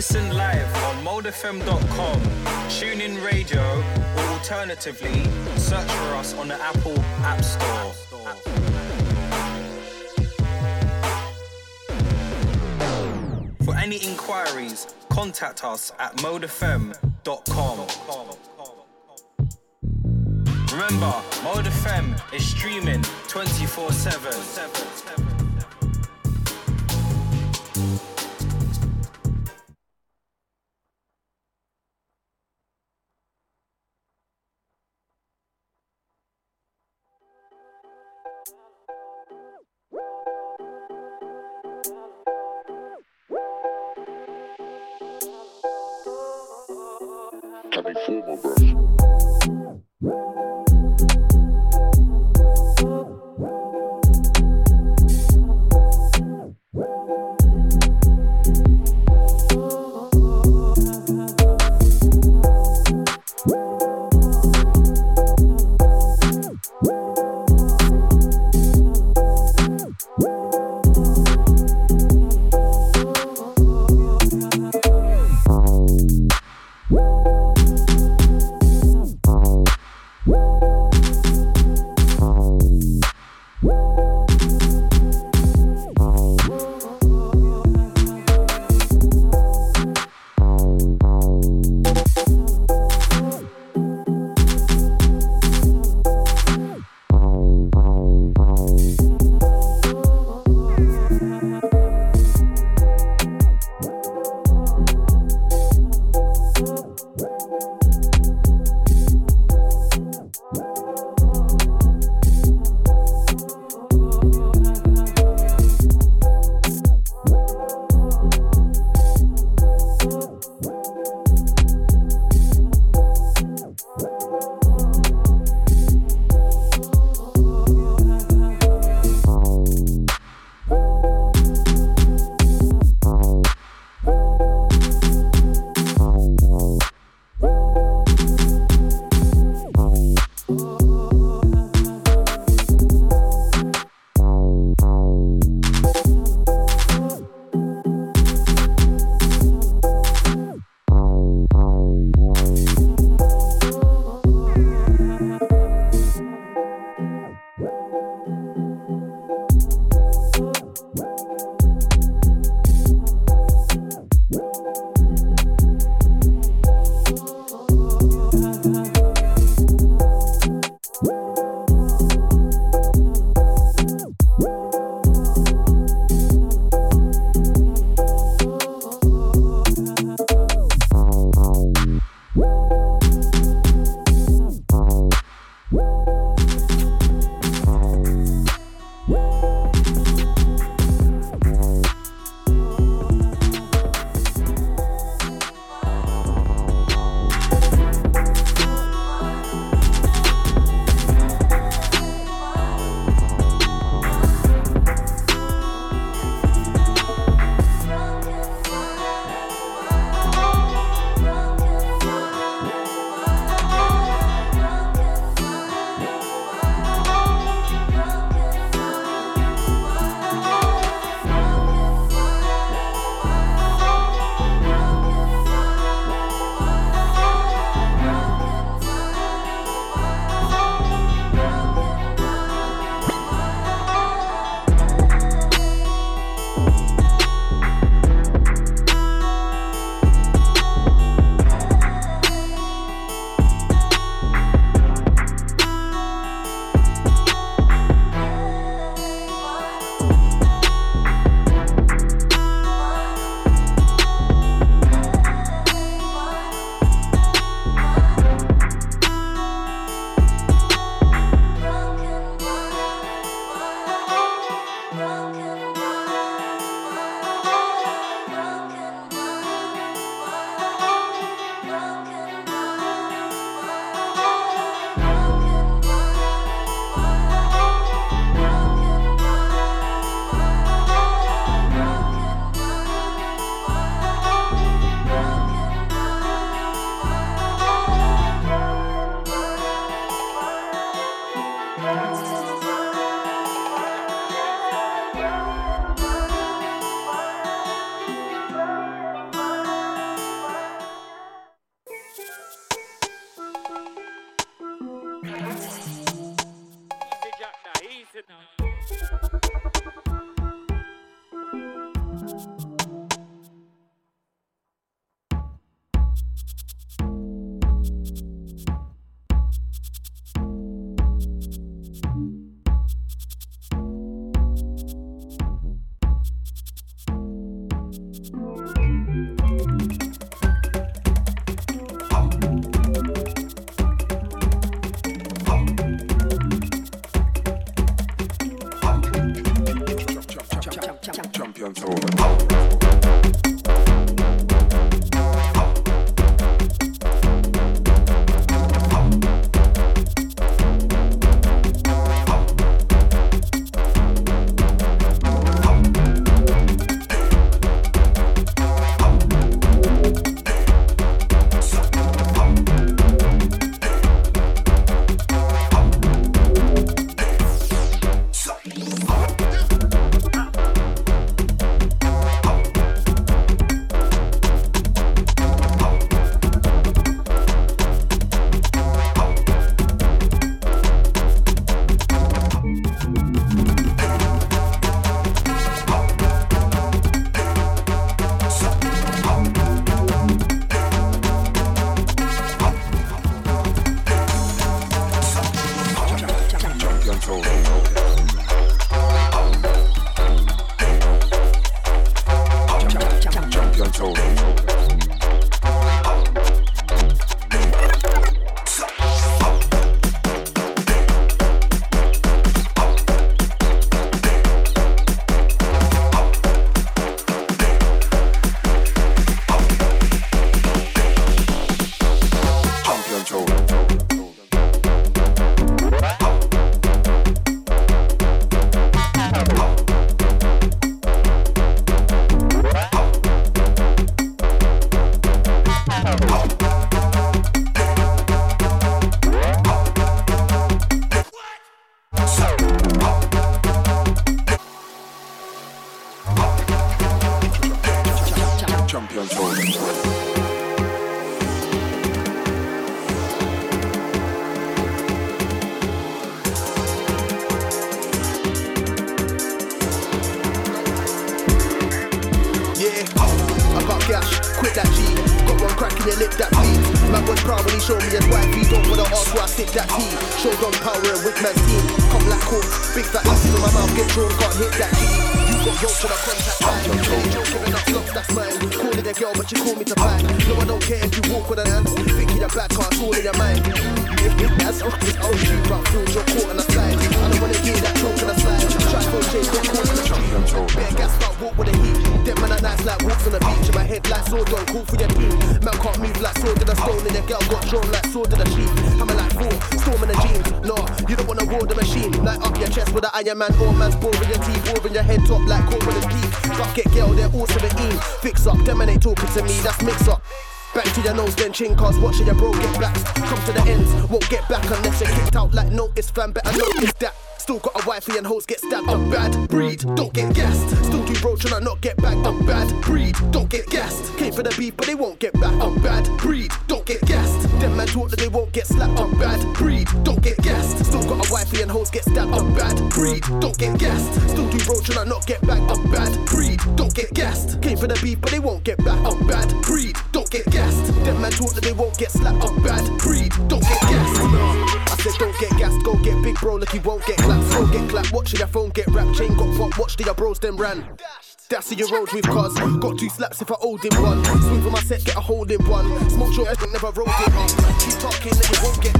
Listen live on modefm.com, tune in radio, or alternatively, search for us on the Apple App Store. For any inquiries, contact us at modefm.com. Remember, Mode FM is streaming 24 7. year old with cuz. Got two slaps if I hold him one. Swing for my set, get a hold in one. Smoke your ass, never rolled it up. Keep talking, that you won't get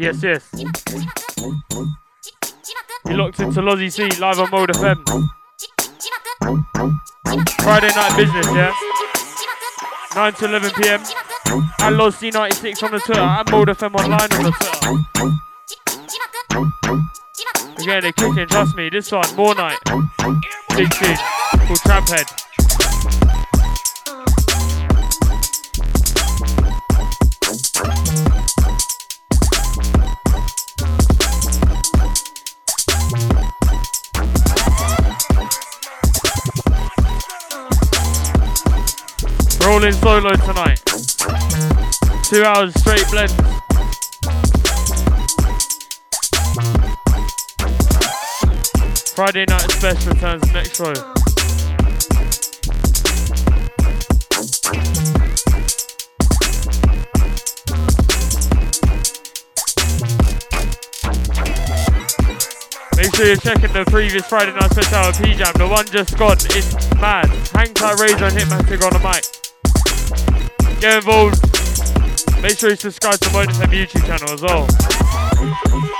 Yes, yes. You locked into Lozzy C live on Mode FM. Friday night business, yeah? 9 to 11 pm. At Loz C96 on the Twitter. At Mode FM online on the Twitter. Again, they're kicking, trust me. This one, more night. Big kid called Tramphead. We're all in solo tonight. Two hours straight blend. Friday night special returns next row. Make sure you're checking the previous Friday night special hour P-Jam. The one just gone is mad. Hang tight, Razor, and Hitmatic on the mic get involved. Make sure you subscribe to my YouTube channel as well.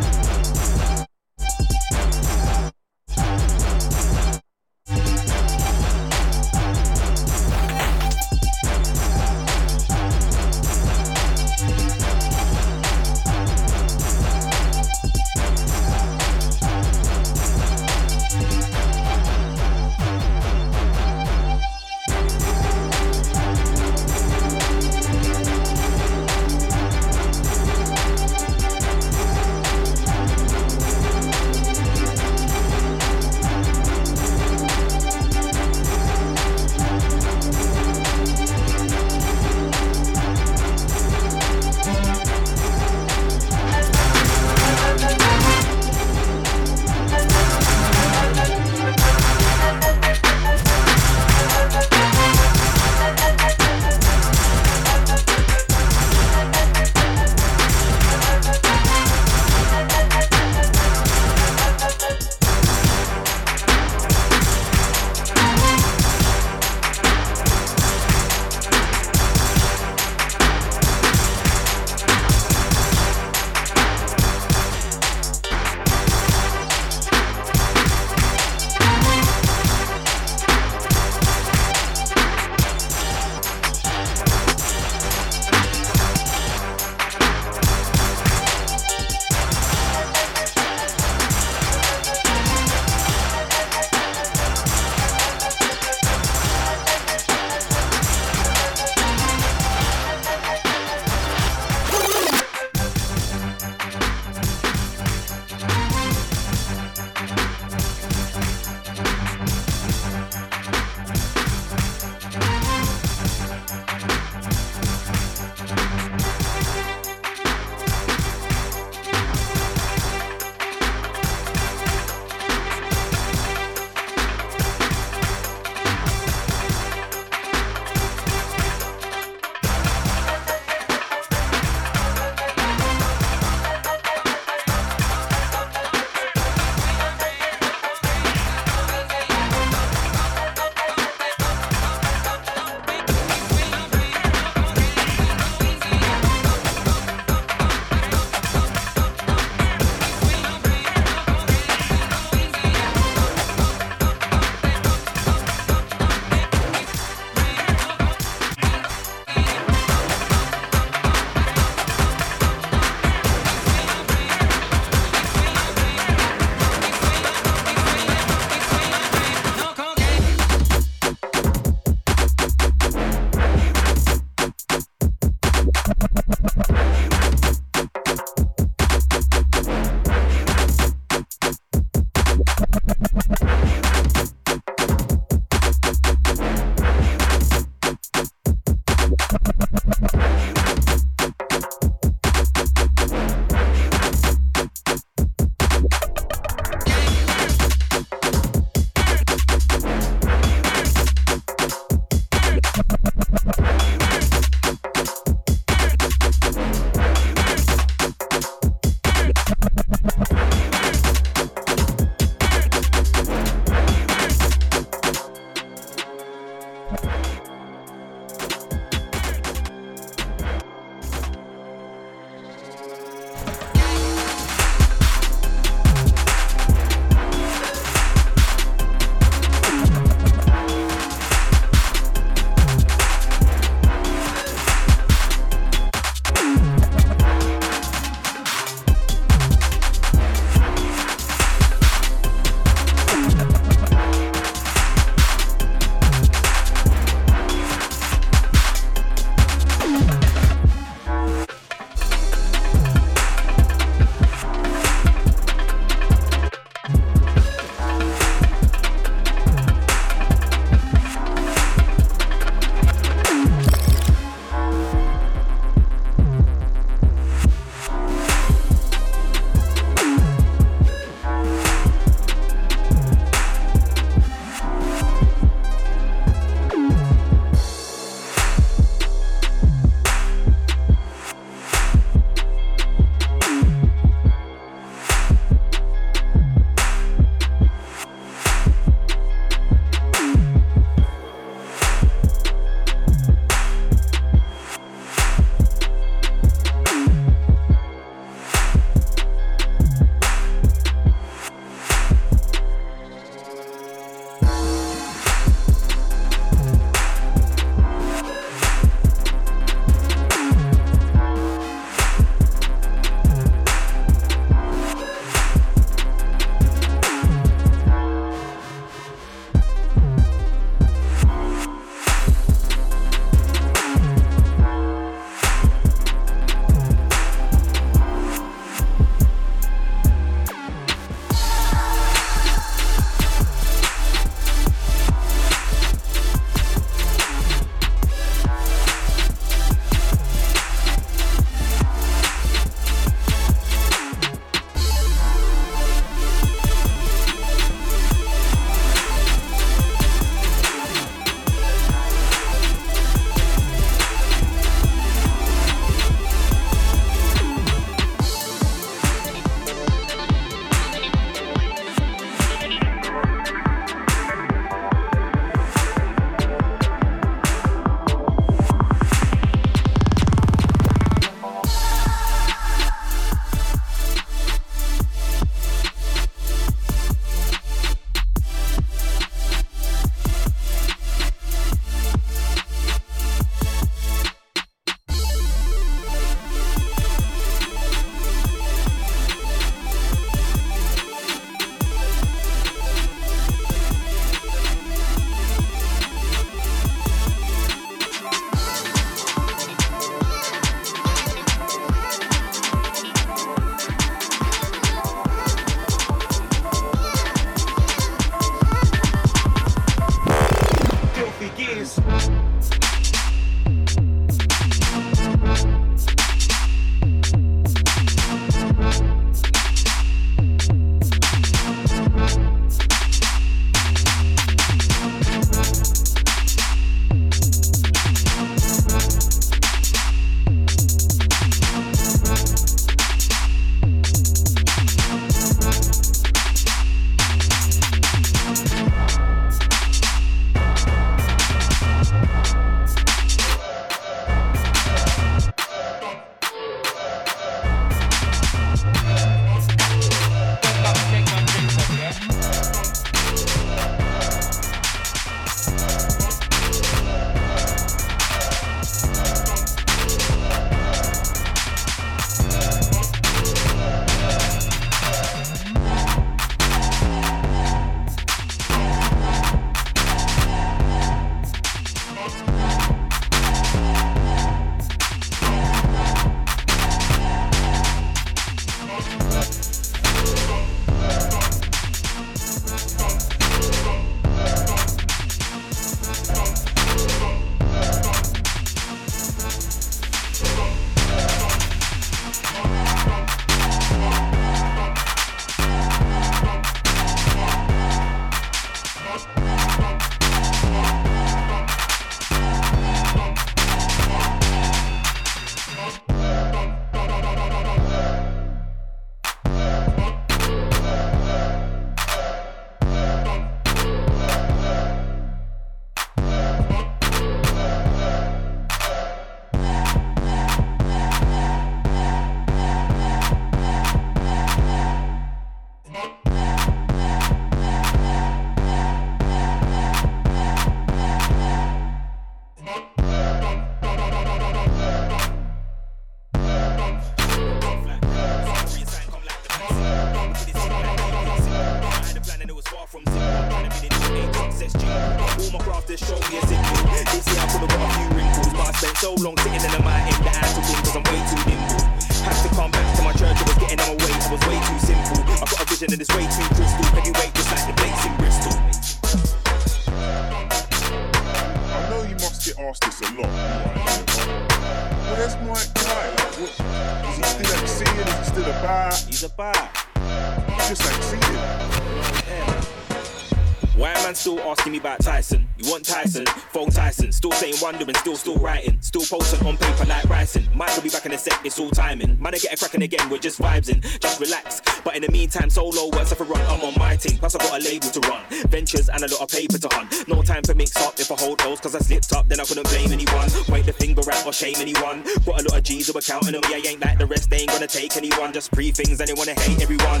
Wondering, still, still writing, still posting on paper like writing. Might be back in a sec, it's all timing. Man, I get a cracking again, we're just vibes just relax. But in the meantime, solo works I run, I'm on my team. Plus, I got a label to run, ventures and a lot of paper to hunt. No time for mix up if I hold those, cause I slipped up, then I couldn't blame anyone. Point the finger out or shame anyone. Got a lot of G's who are counting on me, I ain't like the rest, they ain't gonna take anyone. Just pre things and they wanna hate everyone.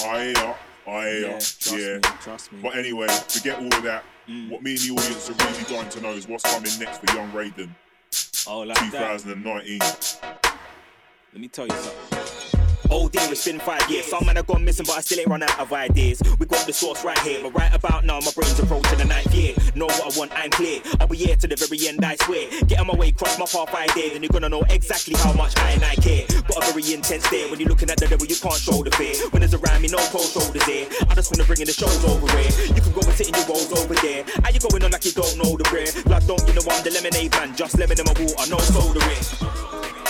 I, uh, I, uh, yeah. Me, but anyway, forget all of that. Mm. What me and the audience are really dying to know is what's coming next for Young Raiden. Oh, like 2019. That. Let me tell you something. Oh dear, it's been five years. Some man have gone missing, but I still ain't run out of ideas. We got the source right here, but right about now, my brain's approaching the ninth year. Know what I want, I'm clear. I'll be here to the very end, I swear. Get on my way, cross my path idea, then you're gonna know exactly how much I and I care. Got a very intense day. when you're looking at the devil, you can't show the fear. When there's around me, no cold shoulders here. I just wanna bring in the shows over here. You can go and sit in your roles over there. How you going on like you don't know the prayer? Blood don't you know I'm the lemonade man, just lemon in my water, no soda in.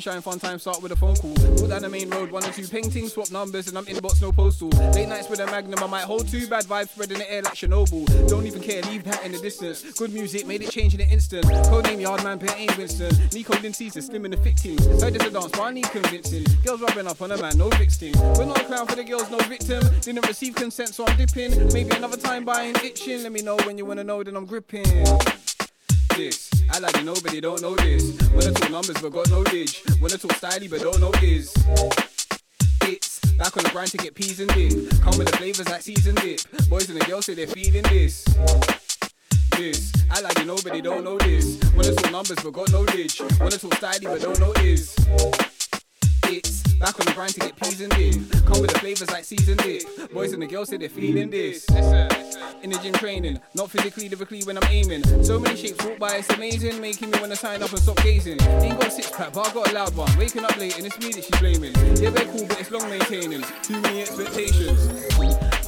Sunshine fun time. Start with a phone call. Go down the main road, one or two paintings, swap numbers, and I'm inbox no postal. Late nights with a magnum, I might hold two bad vibes spread in the air like Chernobyl. Don't even care, leave that in the distance. Good music made it change in an instant. Codename Yardman, Pear ain't Winston. Nico Lynn Caesar, slim in the team. Heard it's a dance, but I need convincing. Girls rubbing up on a man, no vixing. We're not a clown for the girls, no victim. Didn't receive consent, so I'm dipping. Maybe another time buying itching. Let me know when you wanna know, then I'm gripping this. I like you know, but they don't know this. I talk numbers, but got no. When I talk styly, but don't know is. It's back on the grind to get peas and dip. Come with the flavors like seasoned dip. Boys and the girls say they're feeling this. This. I like you know, but they don't know this. I talk numbers, but got no. When I talk styly, but don't know is. Back on the grind to get peas and dip. Come with the flavors like seasoned dip. Boys and the girls say they're feeling this. In the gym training, not physically, lyrically when I'm aiming. So many shapes walk by, it's amazing, making me wanna sign up and stop gazing. Ain't got a six pack, but I got a loud one. Waking up late and it's me that she's blaming. Yeah, very cool, but it's long maintenance. Too many expectations.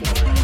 you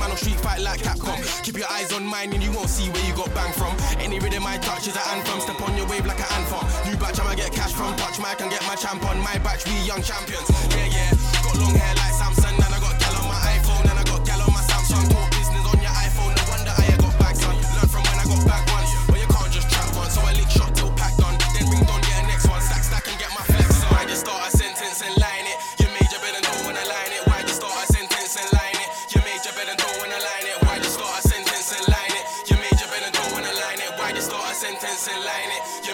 man on street fight like Capcom. Keep your eyes on mine and you won't see where you got bang from. Any rhythm I touch is an anthem. Step on your wave like an anthem. New batch I'ma get cash from. Touch mic and get my champ on. My batch, we young champions. just align it.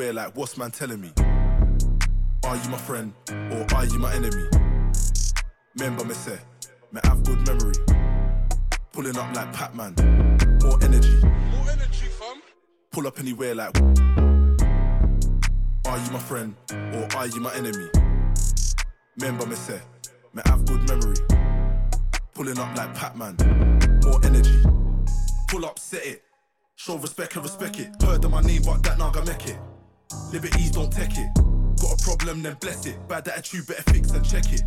wear like what's man telling me? Are you my friend or are you my enemy? Remember me say, me have good memory. Pulling up like Pac-Man, more energy. More energy, fam. Pull up anywhere like. Are you my friend or are you my enemy? Remember me say, me have good memory. Pulling up like Pac-Man, more energy. Pull up, set it. Show respect and respect it. Heard of my name, but that naga make it. Liberties don't take it. Got a problem, then bless it. Bad attitude, better fix and check it.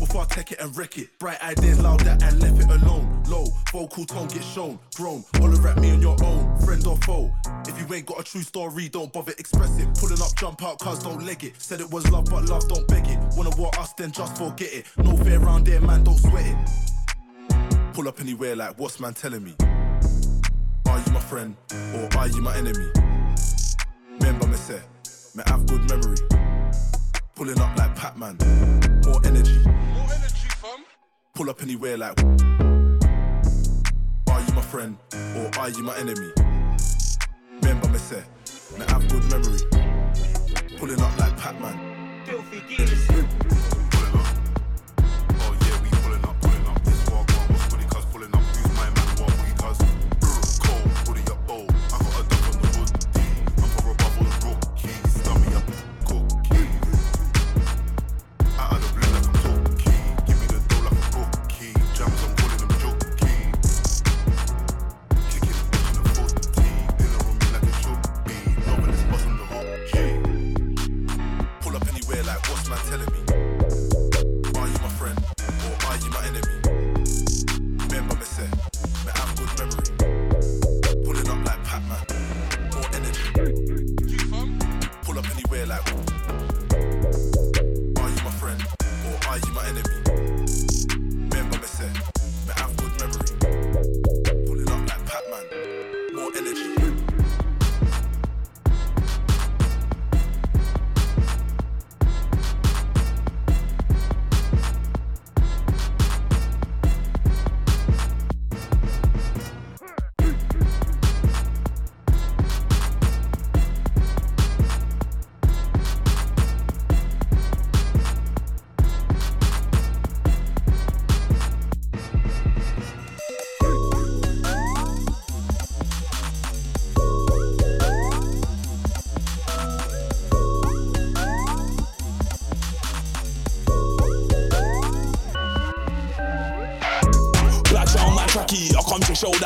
Before I take it and wreck it, bright ideas louder and left it alone. Low, vocal tone gets shown, grown. Holler at me on your own, friend or foe. If you ain't got a true story, don't bother express it. Pulling up, jump out, cuz don't leg it. Said it was love, but love don't beg it. Wanna war us, then just forget it. No fear round there, man, don't sweat it. Pull up anywhere, like what's man telling me? Are you my friend, or are you my enemy? Remember me, say. Me have good memory. Pulling up like Pac-Man. More energy. More energy, fam. Pull up anywhere like. Are you my friend or are you my enemy? Remember me say, me have good memory. Pulling up like Pac-Man. Filthy gears.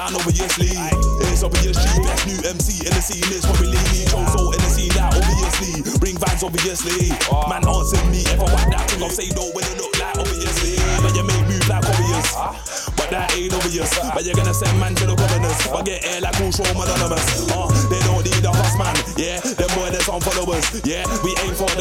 Showdown obviously. It's obviously best new MC in the scene. It's probably me. So in the scene that obviously bring vibes obviously. Man answer me if I whack that thing. I'll say no when it look like obviously. But you make move like obvious. But that ain't obvious. But you're gonna send man to the governors. But get air like all show anonymous. Uh, they don't need a host man. Yeah, them boy there's some followers. Yeah,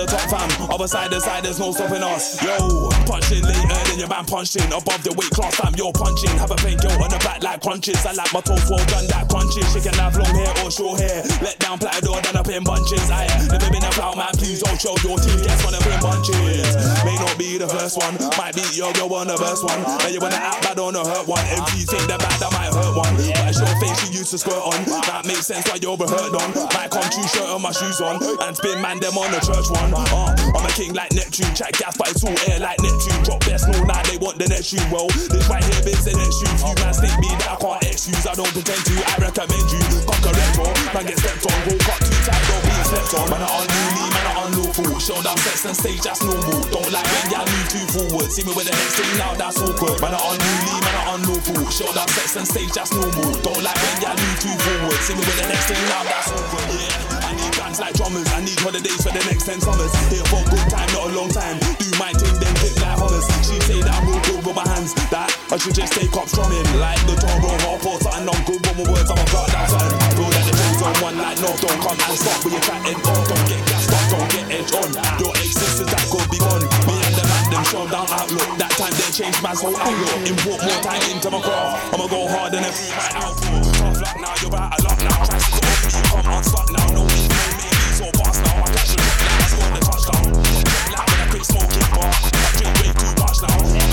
top fam. Other side to side, there's no stopping us. Yo, punching later than your man punching. Above the weight class fam, you're punching. Have a pain girl on the back like crunches. I like my toes well done that crunches. She can have long hair or short hair. Let down plaid or done up in bunches. I never been a clown man, please don't show your team. Guess one up in bunches. Be the first one, might be your girl on the first one. And you wanna act bad on the hurt one. MPs think they're bad, that might hurt one. But it's your face you used to skirt on. That makes sense why you're hurt on. Might come true shirt and my shoes on. And spin man them on the church one. Uh, I'm a king like Neptune. Chat gas, but it's all air like Neptune. Drop best, no now they want the next shoe. Well, this right here is the next shoe. You man think me that I can't excuse. I don't pretend to. I recommend you. A retro. Man get stepped on. Go cut too tight, don't be slept on. Man, I man, I unlawful. Show down sex and stage, that's normal. Don't like when y'all move too forward. See me with the next thing now, that's awkward. Man, I'm unruly, man, I'm unlawful. Show down sex and stage, that's normal. Don't like when y'all move too forward. See me with the next thing now, that's awkward. Yeah, I need bands like drummers. I need holidays for the next 10 summers. Here for a good time, not a long time. Do my thing, then hit like hummers. She say that I'm real good with my hands. That I should just take up strumming. Like the Toro Hop or something. I'm good with my words, I'm a god down son. Feel that the things on one like no, don't come and stop with your chatting. Oh, don't get gassed up, don't get edge on. Your ex sisters that could be gone. Me and the man, them show down outlook. That time they changed man's whole outlook. Import more time into my craft. I'ma go hard and every my output. Tough luck now, you're out a lot now. Try to go you come start now. No, me, no, me, so fast now. I catch the drop now, I score the touchdown. Like when I quit smoking bar. I drink way too much now.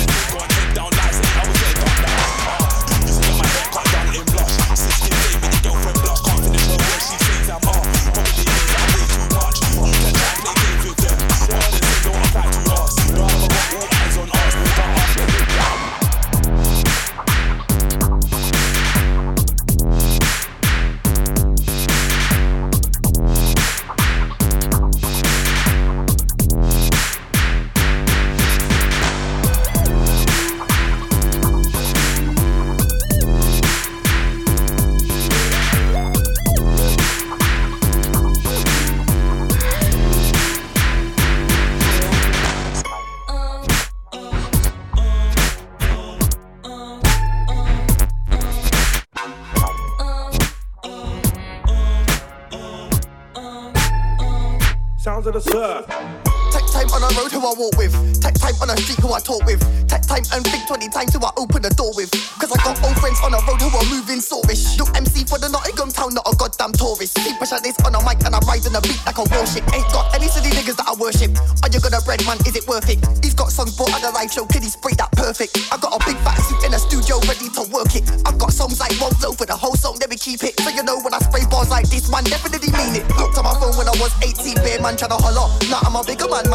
And think 20 times who I open the door with. Cause I got old friends on the road who are moving sorish. Look MC for the Nottingham town, not a goddamn tourist. Keep pressure this on a mic and I'm riding a beat like a warship. Ain't got any silly niggas that I worship. Are you gonna bread, man, is it worth it? He's got songs bought at the live show, can he spray that perfect? I got a big fat suit in the studio ready to work it. I got songs like Roll for the whole song, let me keep it. So you know when I spray bars like this, man, definitely mean it. Looked on my phone when I was 18, bear man trying to holler. Now I'm a bigger man,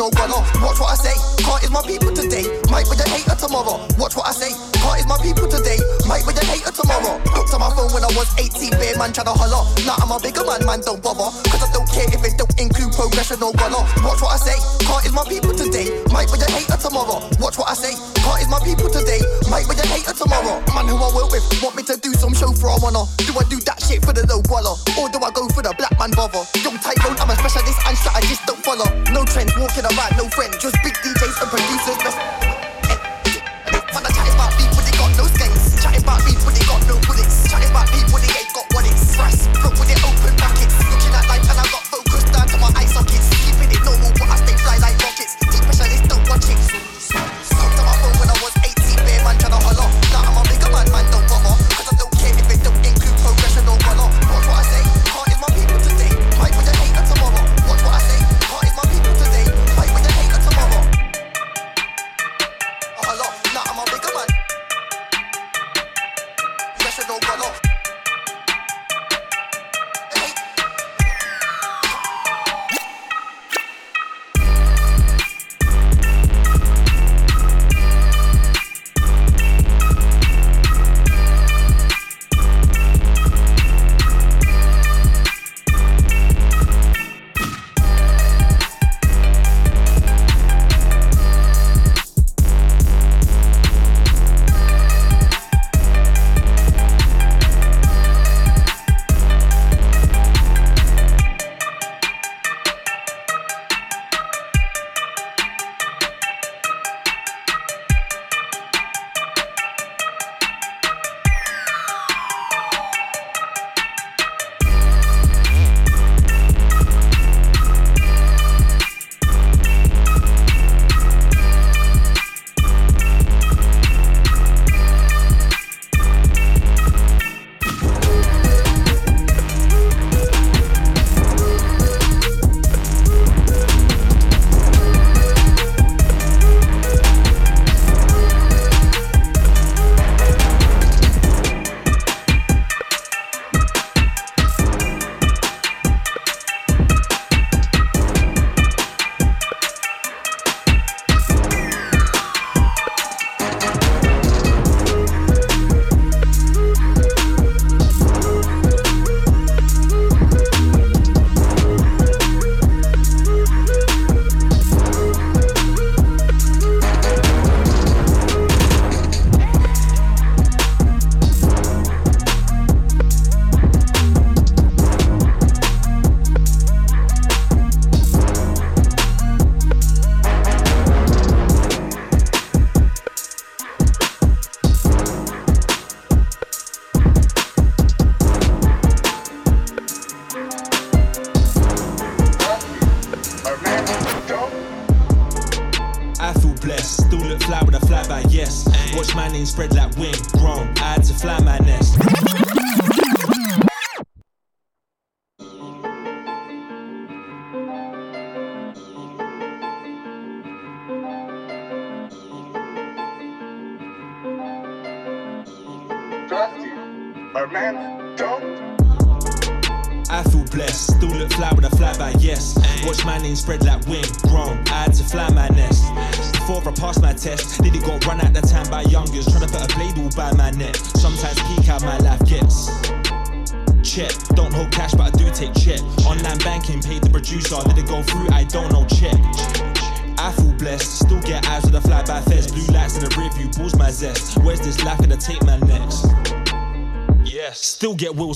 or runner. Watch what I say, heart is my people today. Might be a hater tomorrow. Watch what I say, heart is my people today. Might be a hater tomorrow. Looked on my phone when I was 18, bear man trying to holler. Now I'm a bigger man, man, don't bother. Cause I don't care if it don't include progression or runner.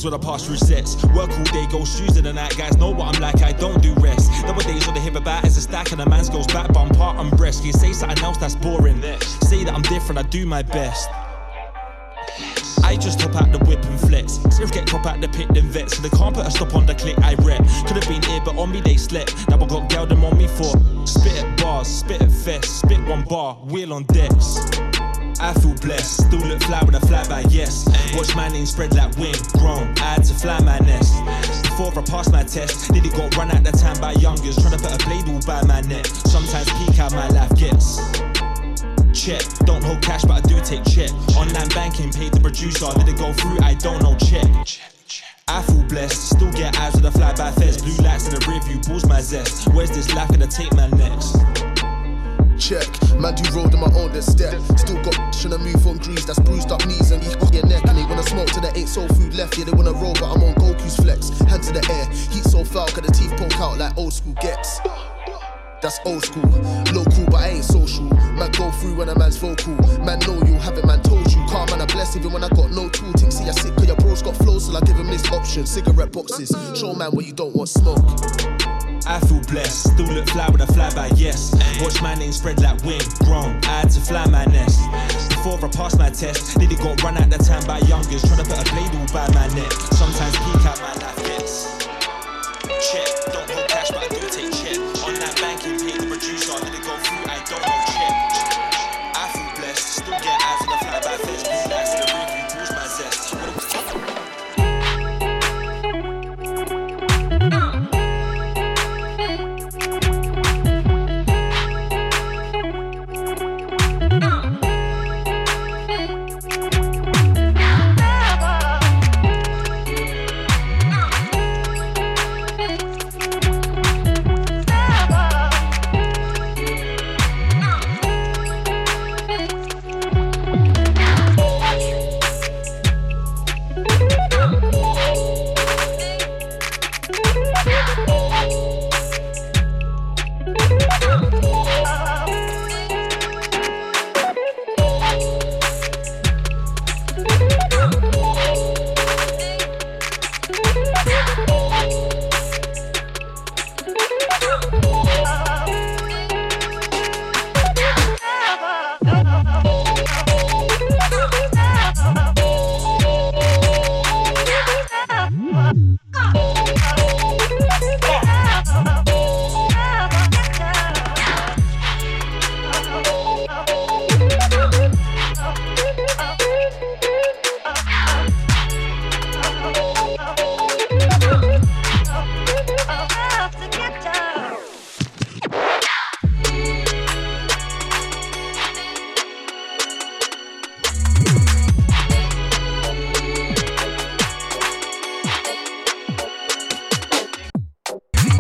Still get wheels when I pass through sets. Work all day, go shoes in the night. Guys know what I'm like, I don't do rest. Nowadays, all they hear about is a stack and a man's goes back, bum, part and breast. Can you say something else that's boring? Say that I'm different, I do my best. I just hop out the whip and flex. Still get cop out the pit, then vets. So they can't put a stop on the click I rep. Could have been here, but on me they slept. Now I got gal them on me for spit at bars, spit at fest, spit one bar, wheel on decks. I feel blessed, still look fly with a flyby, yes. Watch my name spread like wind, grown. I had to fly my nest. Before I passed my test, nearly got run out the time by youngers, trying to put a blade all by my neck. Sometimes peak how my life gets. Check, don't hold cash, but I do take check. Online banking, paid the producer, did it go through? I don't know, check. I feel blessed, still get eyes with a flyby fest. Blue lights in the rear view, balls my zest. Where's this life gonna take my next? Check, man, do road on my own, this step. Still got trying to move on grease, that's bruised up knees and you your neck. And they wanna smoke till there ain't soul food left. Yeah, they wanna roll, but I'm on Goku's flex. Hands in the air, heat so foul, got the teeth poke out like old school gets. That's old school, local, but I ain't social. Man, go through when a man's vocal. Man, know you haven't, man, told you. Calm, man, I bless even when I got no tool. See, I sick, cause your bros got flows, so I give him this option. Cigarette boxes, show man where you don't want smoke. I feel blessed, still look fly with a flyby, yes. Watch my name spread like wind, grown. I had to fly my nest. Before I passed my test, nearly got run out the time by youngers, trying to put a blade all by my neck. Sometimes peek out my life gets. Check,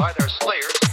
by their slayers.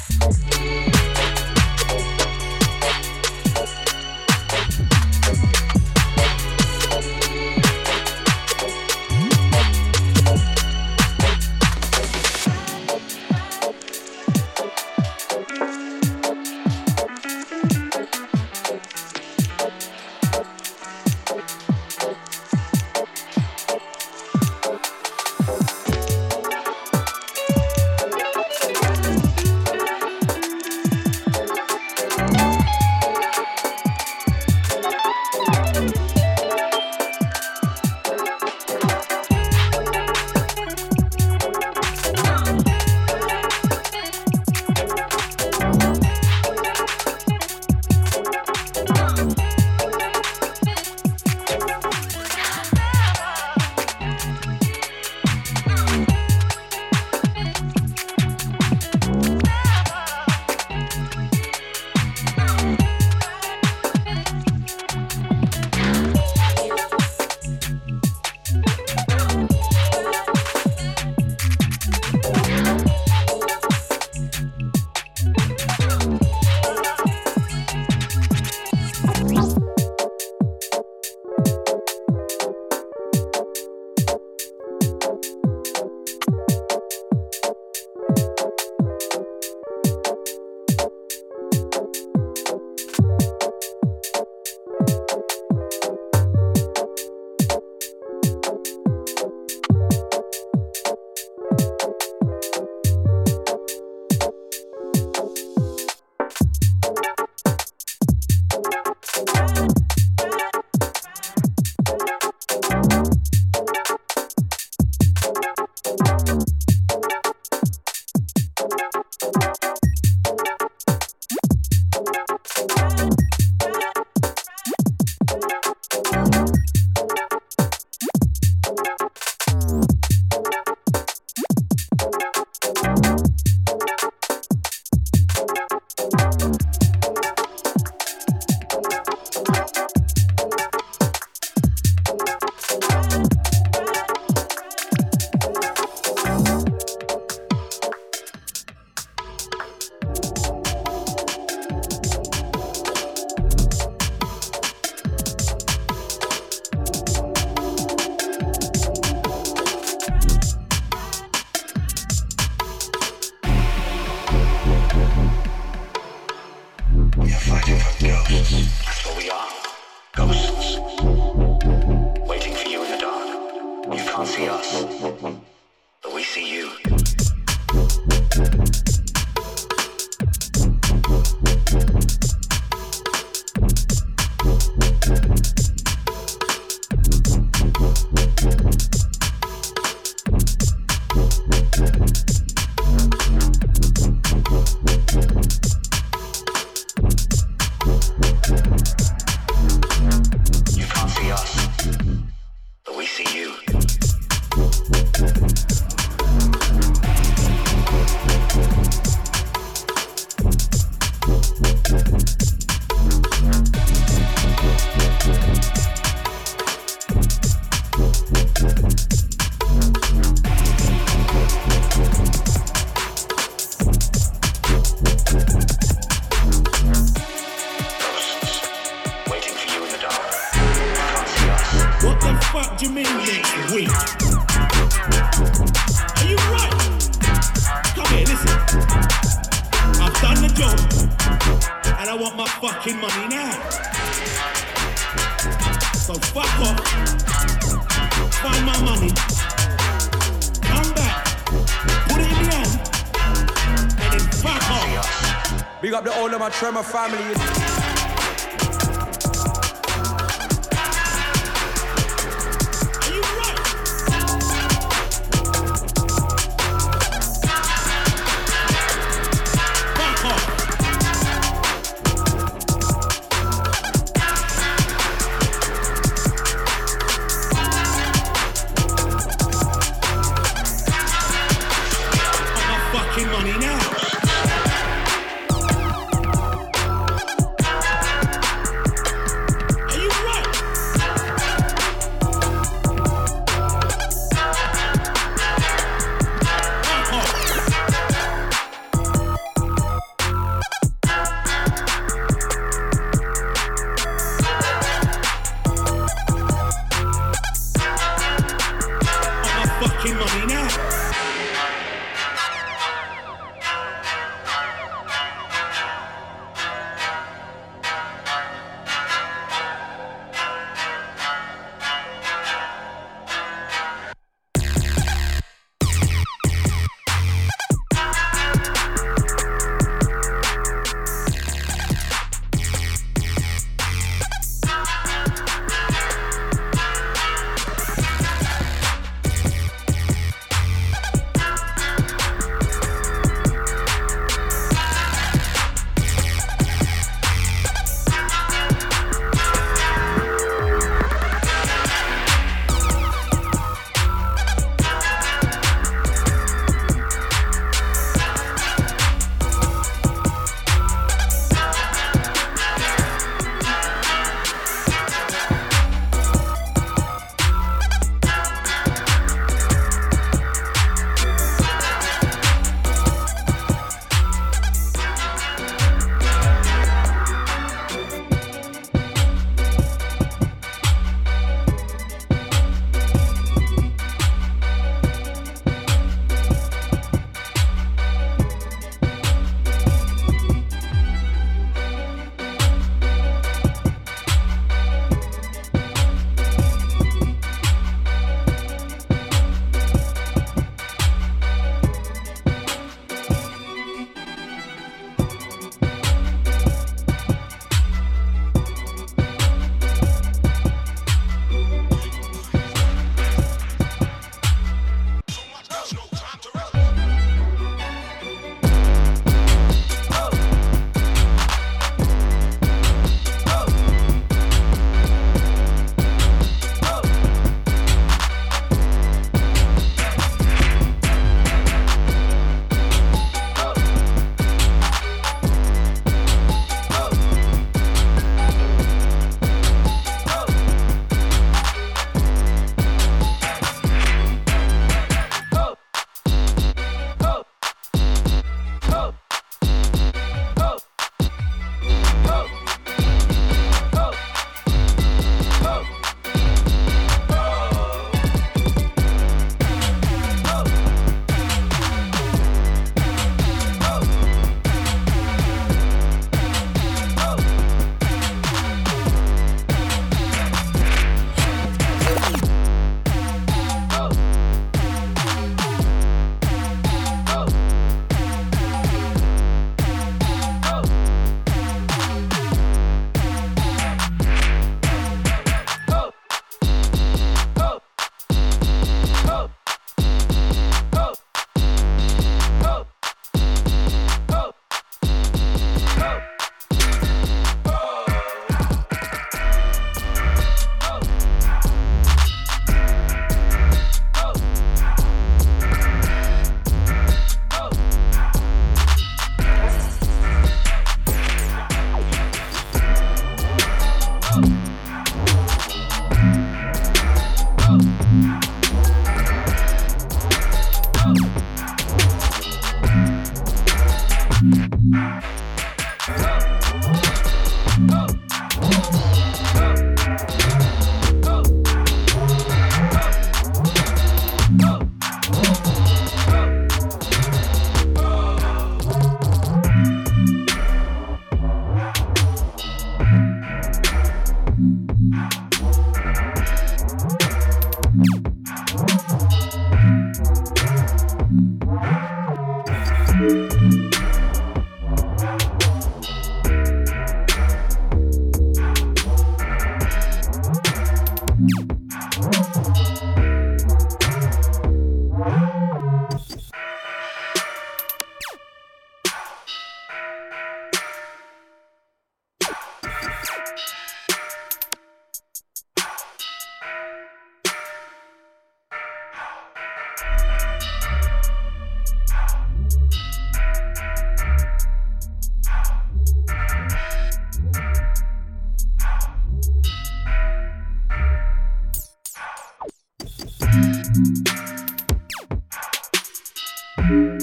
Family.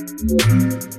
Thank